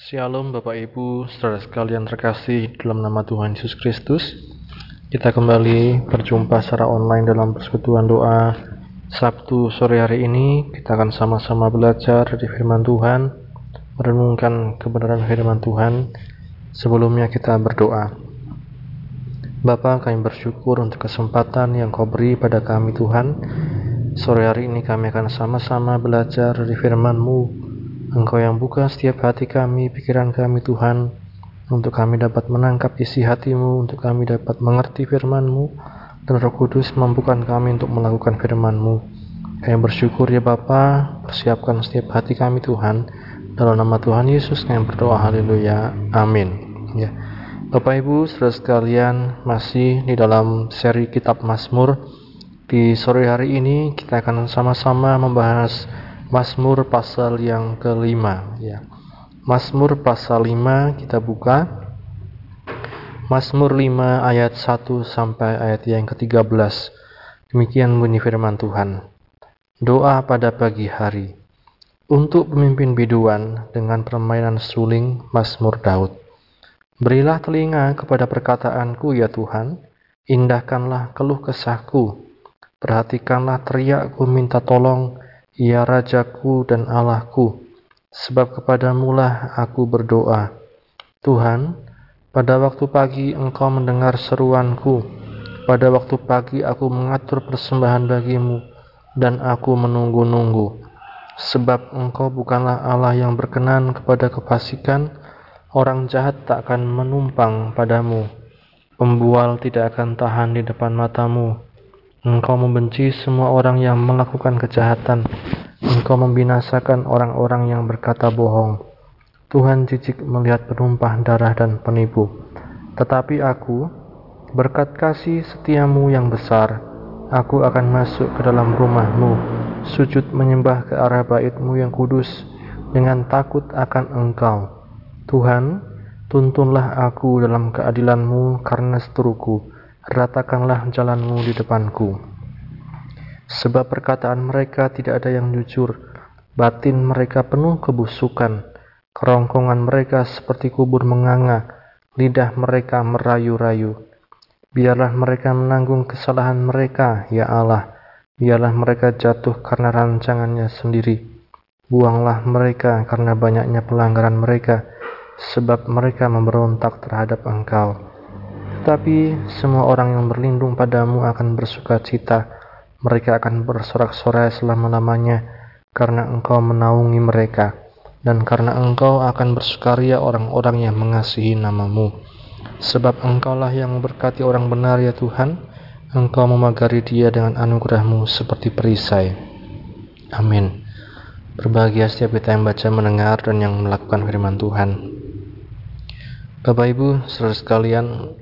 Shalom Bapak Ibu, saudara sekalian terkasih dalam nama Tuhan Yesus Kristus. Kita kembali berjumpa secara online dalam persekutuan doa Sabtu sore hari ini. Kita akan sama-sama belajar dari firman Tuhan, merenungkan kebenaran firman Tuhan. Sebelumnya kita berdoa. Bapa, kami bersyukur untuk kesempatan yang kau beri pada kami Tuhan. Sore hari ini kami akan sama-sama belajar dari firman-Mu Engkau yang buka setiap hati kami, pikiran kami Tuhan, untuk kami dapat menangkap isi hatimu, untuk kami dapat mengerti firmanmu, dan roh kudus mampukan kami untuk melakukan firmanmu. Kami bersyukur ya Bapa, persiapkan setiap hati kami Tuhan, dalam nama Tuhan Yesus kami berdoa haleluya, amin. Ya. Bapak Ibu, saudara sekalian, masih di dalam seri kitab Mazmur. Di sore hari ini kita akan sama-sama membahas Mazmur pasal yang kelima ya. Mazmur pasal 5 kita buka. Mazmur 5 ayat 1 sampai ayat yang ke-13. Demikian bunyi firman Tuhan. Doa pada pagi hari. Untuk pemimpin biduan dengan permainan suling Mazmur Daud. Berilah telinga kepada perkataanku ya Tuhan, indahkanlah keluh kesahku. Perhatikanlah teriakku minta tolong, Ya Rajaku dan Allahku, sebab kepadamulah aku berdoa. Tuhan, pada waktu pagi engkau mendengar seruanku, pada waktu pagi aku mengatur persembahan bagimu, dan aku menunggu-nunggu. Sebab engkau bukanlah Allah yang berkenan kepada kefasikan, orang jahat tak akan menumpang padamu. Pembual tidak akan tahan di depan matamu, Engkau membenci semua orang yang melakukan kejahatan. Engkau membinasakan orang-orang yang berkata bohong. Tuhan jijik melihat penumpah darah dan penipu. Tetapi aku, berkat kasih setiamu yang besar, aku akan masuk ke dalam rumahmu, sujud menyembah ke arah baitmu yang kudus, dengan takut akan engkau. Tuhan, tuntunlah aku dalam keadilanmu karena seteruku ratakanlah jalanmu di depanku. Sebab perkataan mereka tidak ada yang jujur, batin mereka penuh kebusukan, kerongkongan mereka seperti kubur menganga, lidah mereka merayu-rayu. Biarlah mereka menanggung kesalahan mereka, ya Allah. Biarlah mereka jatuh karena rancangannya sendiri. Buanglah mereka karena banyaknya pelanggaran mereka, sebab mereka memberontak terhadap Engkau. Tetapi semua orang yang berlindung padamu akan bersuka cita. Mereka akan bersorak-sorai selama-lamanya karena engkau menaungi mereka. Dan karena engkau akan bersukaria orang-orang yang mengasihi namamu. Sebab engkaulah yang memberkati orang benar ya Tuhan. Engkau memagari dia dengan anugerahmu seperti perisai. Amin. Berbahagia setiap kita yang baca, mendengar, dan yang melakukan firman Tuhan. Bapak Ibu, saudara sekalian,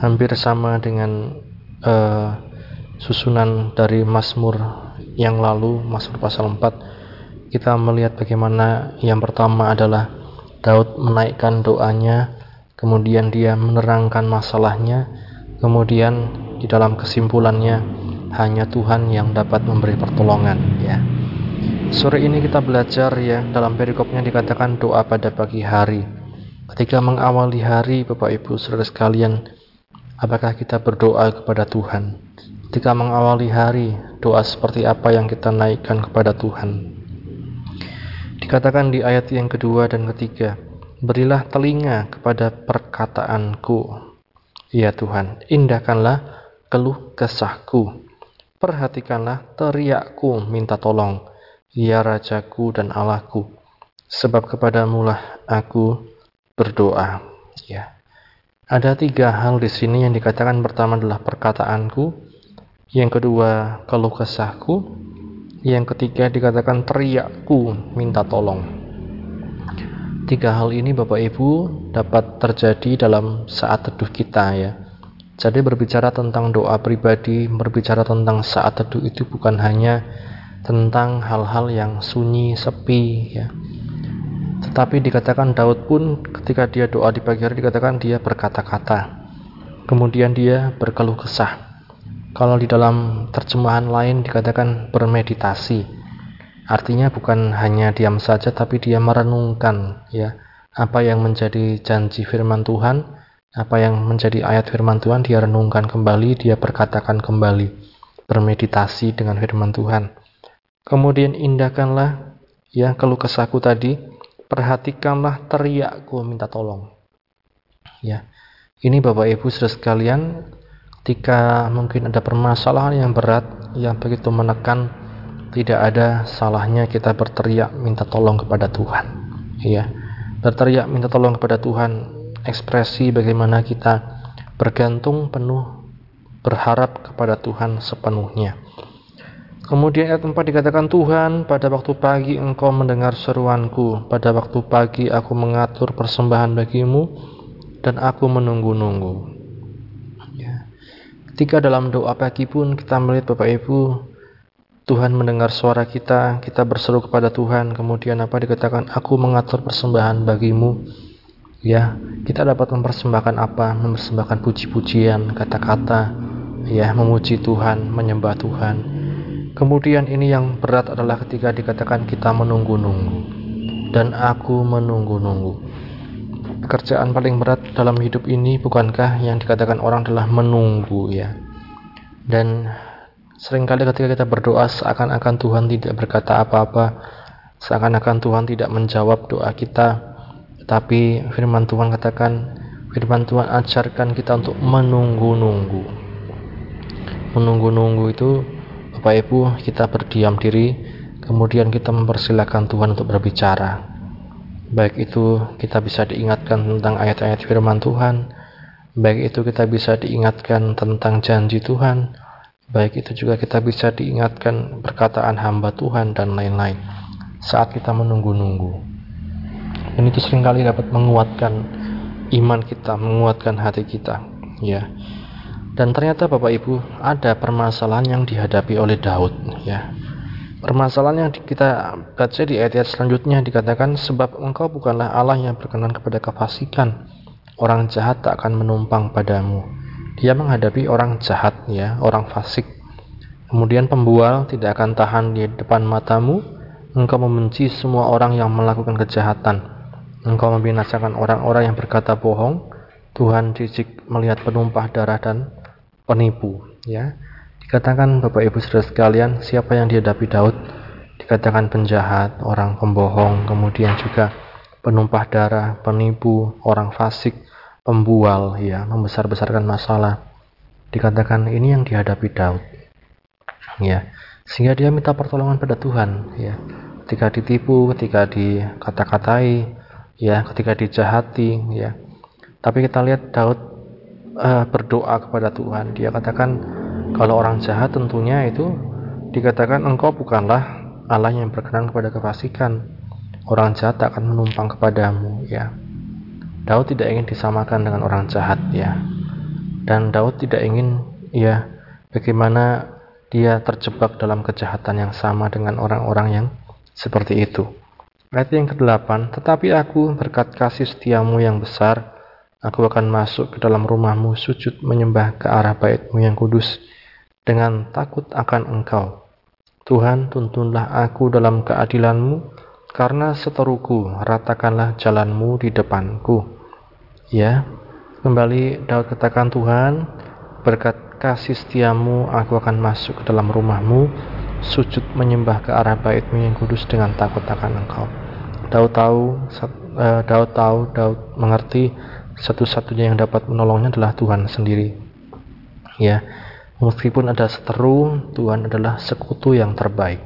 hampir sama dengan uh, susunan dari Mazmur yang lalu, Mazmur pasal 4. Kita melihat bagaimana yang pertama adalah Daud menaikkan doanya, kemudian dia menerangkan masalahnya, kemudian di dalam kesimpulannya hanya Tuhan yang dapat memberi pertolongan ya. Sore ini kita belajar ya dalam perikopnya dikatakan doa pada pagi hari. Ketika mengawali hari Bapak Ibu Saudara sekalian, Apakah kita berdoa kepada Tuhan? Ketika mengawali hari, doa seperti apa yang kita naikkan kepada Tuhan? Dikatakan di ayat yang kedua dan ketiga, Berilah telinga kepada perkataanku. Ya Tuhan, indahkanlah keluh kesahku. Perhatikanlah teriakku minta tolong. Ya Rajaku dan Allahku. Sebab kepadamulah aku berdoa. Ya. Ada tiga hal di sini yang dikatakan pertama adalah perkataanku, yang kedua keluh kesahku, yang ketiga dikatakan teriakku minta tolong. Tiga hal ini Bapak Ibu dapat terjadi dalam saat teduh kita ya. Jadi berbicara tentang doa pribadi, berbicara tentang saat teduh itu bukan hanya tentang hal-hal yang sunyi, sepi ya tetapi dikatakan Daud pun ketika dia doa di pagi hari dikatakan dia berkata-kata. Kemudian dia berkeluh kesah. Kalau di dalam terjemahan lain dikatakan bermeditasi. Artinya bukan hanya diam saja tapi dia merenungkan ya apa yang menjadi janji firman Tuhan, apa yang menjadi ayat firman Tuhan dia renungkan kembali, dia perkatakan kembali, bermeditasi dengan firman Tuhan. Kemudian indahkanlah ya keluh kesahku tadi, perhatikanlah teriakku minta tolong. Ya. Ini Bapak Ibu Saudara sekalian, ketika mungkin ada permasalahan yang berat yang begitu menekan, tidak ada salahnya kita berteriak minta tolong kepada Tuhan. Ya berteriak minta tolong kepada Tuhan, ekspresi bagaimana kita bergantung penuh berharap kepada Tuhan sepenuhnya. Kemudian ayat 4 dikatakan Tuhan pada waktu pagi engkau mendengar seruanku pada waktu pagi aku mengatur persembahan bagimu dan aku menunggu-nunggu ya. ketika dalam doa pagi pun kita melihat Bapak Ibu Tuhan mendengar suara kita, kita berseru kepada Tuhan, kemudian apa dikatakan, aku mengatur persembahan bagimu. Ya, kita dapat mempersembahkan apa? Mempersembahkan puji-pujian, kata-kata, ya, memuji Tuhan, menyembah Tuhan. Kemudian ini yang berat adalah ketika dikatakan kita menunggu-nunggu. Dan aku menunggu-nunggu. Pekerjaan paling berat dalam hidup ini bukankah yang dikatakan orang adalah menunggu ya. Dan Seringkali ketika kita berdoa seakan-akan Tuhan tidak berkata apa-apa, seakan-akan Tuhan tidak menjawab doa kita. Tapi firman Tuhan katakan, firman Tuhan ajarkan kita untuk menunggu-nunggu. Menunggu-nunggu itu Bapak Ibu kita berdiam diri, kemudian kita mempersilahkan Tuhan untuk berbicara. Baik itu kita bisa diingatkan tentang ayat-ayat firman Tuhan, baik itu kita bisa diingatkan tentang janji Tuhan, Baik itu juga kita bisa diingatkan perkataan hamba Tuhan dan lain-lain saat kita menunggu-nunggu. Dan itu sering kali dapat menguatkan iman kita, menguatkan hati kita, ya. Dan ternyata Bapak Ibu ada permasalahan yang dihadapi oleh Daud, ya. Permasalahan yang kita baca di ayat-ayat selanjutnya dikatakan sebab engkau bukanlah Allah yang berkenan kepada kefasikan. Orang jahat tak akan menumpang padamu dia menghadapi orang jahat ya, orang fasik. Kemudian pembual tidak akan tahan di depan matamu. Engkau membenci semua orang yang melakukan kejahatan. Engkau membinasakan orang-orang yang berkata bohong. Tuhan jijik melihat penumpah darah dan penipu. Ya, dikatakan Bapak Ibu Saudara sekalian, siapa yang dihadapi Daud? Dikatakan penjahat, orang pembohong, kemudian juga penumpah darah, penipu, orang fasik pembual ya membesar-besarkan masalah dikatakan ini yang dihadapi Daud ya sehingga dia minta pertolongan pada Tuhan ya ketika ditipu ketika dikata-katai ya ketika dijahati ya tapi kita lihat Daud uh, berdoa kepada Tuhan dia katakan kalau orang jahat tentunya itu dikatakan engkau bukanlah Allah yang berkenan kepada kefasikan orang jahat tak akan menumpang kepadamu ya Daud tidak ingin disamakan dengan orang jahat ya. Dan Daud tidak ingin ya bagaimana dia terjebak dalam kejahatan yang sama dengan orang-orang yang seperti itu. Ayat yang ke-8, tetapi aku berkat kasih setiamu yang besar, aku akan masuk ke dalam rumahmu sujud menyembah ke arah baitmu yang kudus dengan takut akan engkau. Tuhan tuntunlah aku dalam keadilanmu, karena seteruku ratakanlah jalanmu di depanku. Ya, kembali Daud katakan Tuhan, berkat kasih setiamu aku akan masuk ke dalam rumahmu, sujud menyembah ke arah baitmu yang kudus dengan takut akan engkau. Daud tahu, uh, Daud tahu, Daud mengerti satu-satunya yang dapat menolongnya adalah Tuhan sendiri. Ya, meskipun ada seteru, Tuhan adalah sekutu yang terbaik.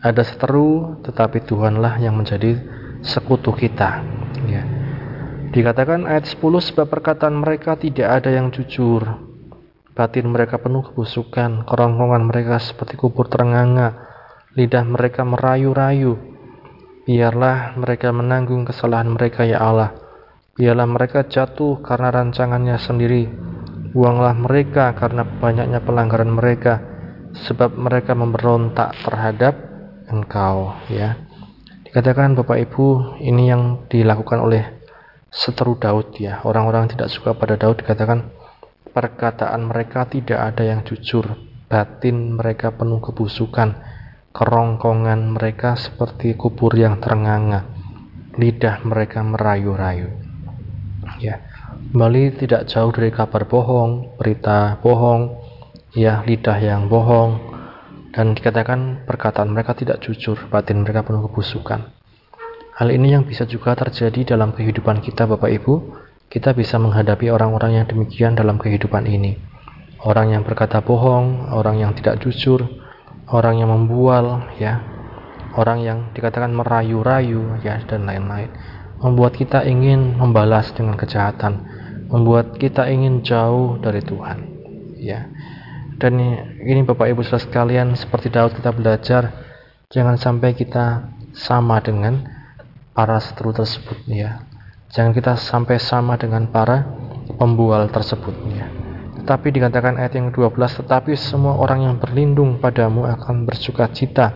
Ada seteru, tetapi Tuhanlah yang menjadi sekutu kita. Ya. Dikatakan ayat 10 sebab perkataan mereka tidak ada yang jujur. Batin mereka penuh kebusukan, kerongkongan mereka seperti kubur terenganga, lidah mereka merayu-rayu. Biarlah mereka menanggung kesalahan mereka ya Allah. Biarlah mereka jatuh karena rancangannya sendiri. Buanglah mereka karena banyaknya pelanggaran mereka, sebab mereka memberontak terhadap engkau ya. Dikatakan Bapak Ibu ini yang dilakukan oleh seteru Daud ya. Orang-orang tidak suka pada Daud dikatakan perkataan mereka tidak ada yang jujur. Batin mereka penuh kebusukan. Kerongkongan mereka seperti kubur yang terenganga lidah mereka merayu-rayu. Ya, kembali tidak jauh dari kabar bohong, berita bohong, ya lidah yang bohong, dan dikatakan perkataan mereka tidak jujur, batin mereka penuh kebusukan. Hal ini yang bisa juga terjadi dalam kehidupan kita Bapak Ibu. Kita bisa menghadapi orang-orang yang demikian dalam kehidupan ini. Orang yang berkata bohong, orang yang tidak jujur, orang yang membual, ya, orang yang dikatakan merayu-rayu, ya, dan lain-lain. Membuat kita ingin membalas dengan kejahatan, membuat kita ingin jauh dari Tuhan, ya. Dan ini Bapak Ibu Saudara sekalian, seperti Daud kita belajar, jangan sampai kita sama dengan para seteru tersebut ya. Jangan kita sampai sama dengan para pembual tersebut ya. Tetapi dikatakan ayat yang 12, tetapi semua orang yang berlindung padamu akan bersuka cita.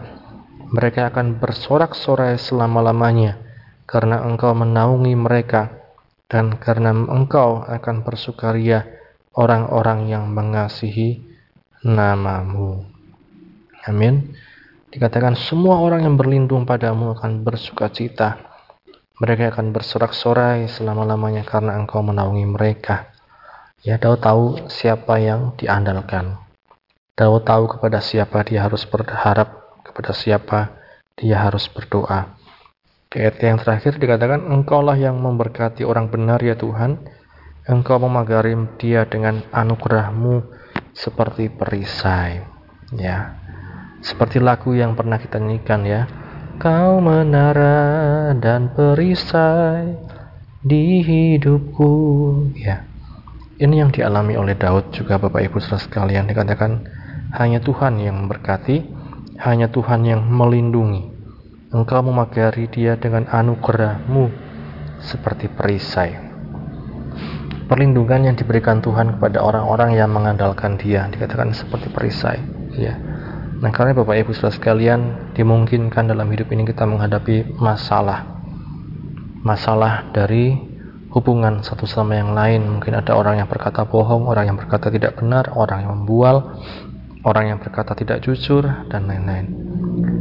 Mereka akan bersorak-sorai selama-lamanya karena engkau menaungi mereka dan karena engkau akan bersukaria orang-orang yang mengasihi namamu. Amin. Dikatakan semua orang yang berlindung padamu akan bersuka cita mereka akan bersorak-sorai selama-lamanya karena engkau menaungi mereka. Ya, Daud tahu siapa yang diandalkan. Daud tahu kepada siapa dia harus berharap, kepada siapa dia harus berdoa. Di yang terakhir dikatakan, Engkaulah yang memberkati orang benar ya Tuhan. Engkau memagari dia dengan anugerahmu seperti perisai. Ya, seperti lagu yang pernah kita nyanyikan ya Kau menara dan perisai di hidupku. Ya, ini yang dialami oleh Daud juga Bapak Ibu saudara sekalian dikatakan hanya Tuhan yang memberkati, hanya Tuhan yang melindungi. Engkau memagari dia dengan anugerahmu seperti perisai. Perlindungan yang diberikan Tuhan kepada orang-orang yang mengandalkan dia dikatakan seperti perisai. Ya, Nah, karena Bapak Ibu Saudara sekalian, dimungkinkan dalam hidup ini kita menghadapi masalah. Masalah dari hubungan satu sama yang lain. Mungkin ada orang yang berkata bohong, orang yang berkata tidak benar, orang yang membual, orang yang berkata tidak jujur, dan lain-lain.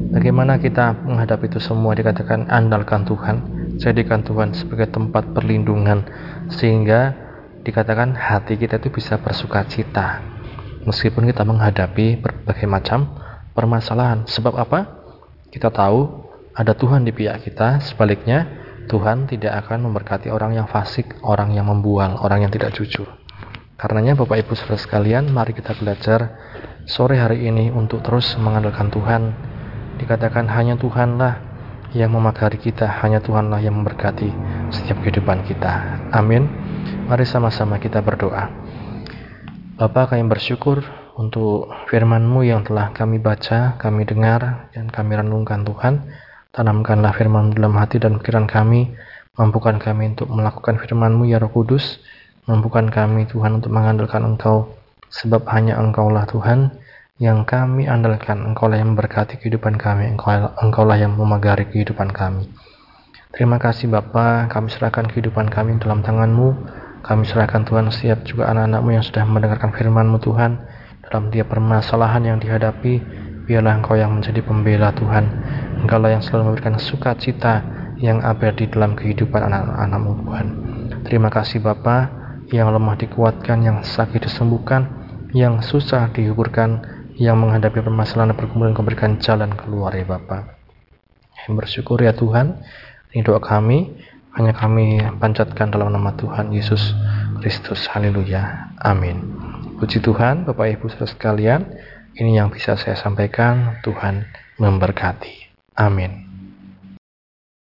Bagaimana kita menghadapi itu semua dikatakan andalkan Tuhan, jadikan Tuhan sebagai tempat perlindungan sehingga dikatakan hati kita itu bisa bersuka cita meskipun kita menghadapi berbagai macam permasalahan. Sebab apa? Kita tahu ada Tuhan di pihak kita, sebaliknya Tuhan tidak akan memberkati orang yang fasik, orang yang membual, orang yang tidak jujur. Karenanya Bapak Ibu Saudara sekalian, mari kita belajar sore hari ini untuk terus mengandalkan Tuhan. Dikatakan hanya Tuhanlah yang memagari kita, hanya Tuhanlah yang memberkati setiap kehidupan kita. Amin. Mari sama-sama kita berdoa. Bapak kami bersyukur untuk firman-Mu yang telah kami baca, kami dengar, dan kami renungkan Tuhan. Tanamkanlah firman dalam hati dan pikiran kami, mampukan kami untuk melakukan firman-Mu ya Roh Kudus, mampukan kami Tuhan untuk mengandalkan Engkau, sebab hanya Engkaulah Tuhan yang kami andalkan, Engkaulah yang memberkati kehidupan kami, Engkau, Engkaulah yang memagari kehidupan kami. Terima kasih Bapa, kami serahkan kehidupan kami dalam tangan-Mu, kami serahkan Tuhan setiap juga anak-anak-Mu yang sudah mendengarkan firman-Mu Tuhan, dalam tiap permasalahan yang dihadapi, biarlah Engkau yang menjadi pembela Tuhan. Engkaulah yang selalu memberikan sukacita yang abadi dalam kehidupan anak-anakmu Tuhan. Terima kasih Bapa yang lemah dikuatkan, yang sakit disembuhkan, yang susah dihiburkan, yang menghadapi permasalahan pergumulan Engkau berikan jalan keluar ya Bapa. Yang bersyukur ya Tuhan, ini doa kami, hanya kami panjatkan dalam nama Tuhan Yesus Kristus. Haleluya. Amin. Puji Tuhan, Bapak Ibu saudara sekalian, ini yang bisa saya sampaikan. Tuhan memberkati. Amin.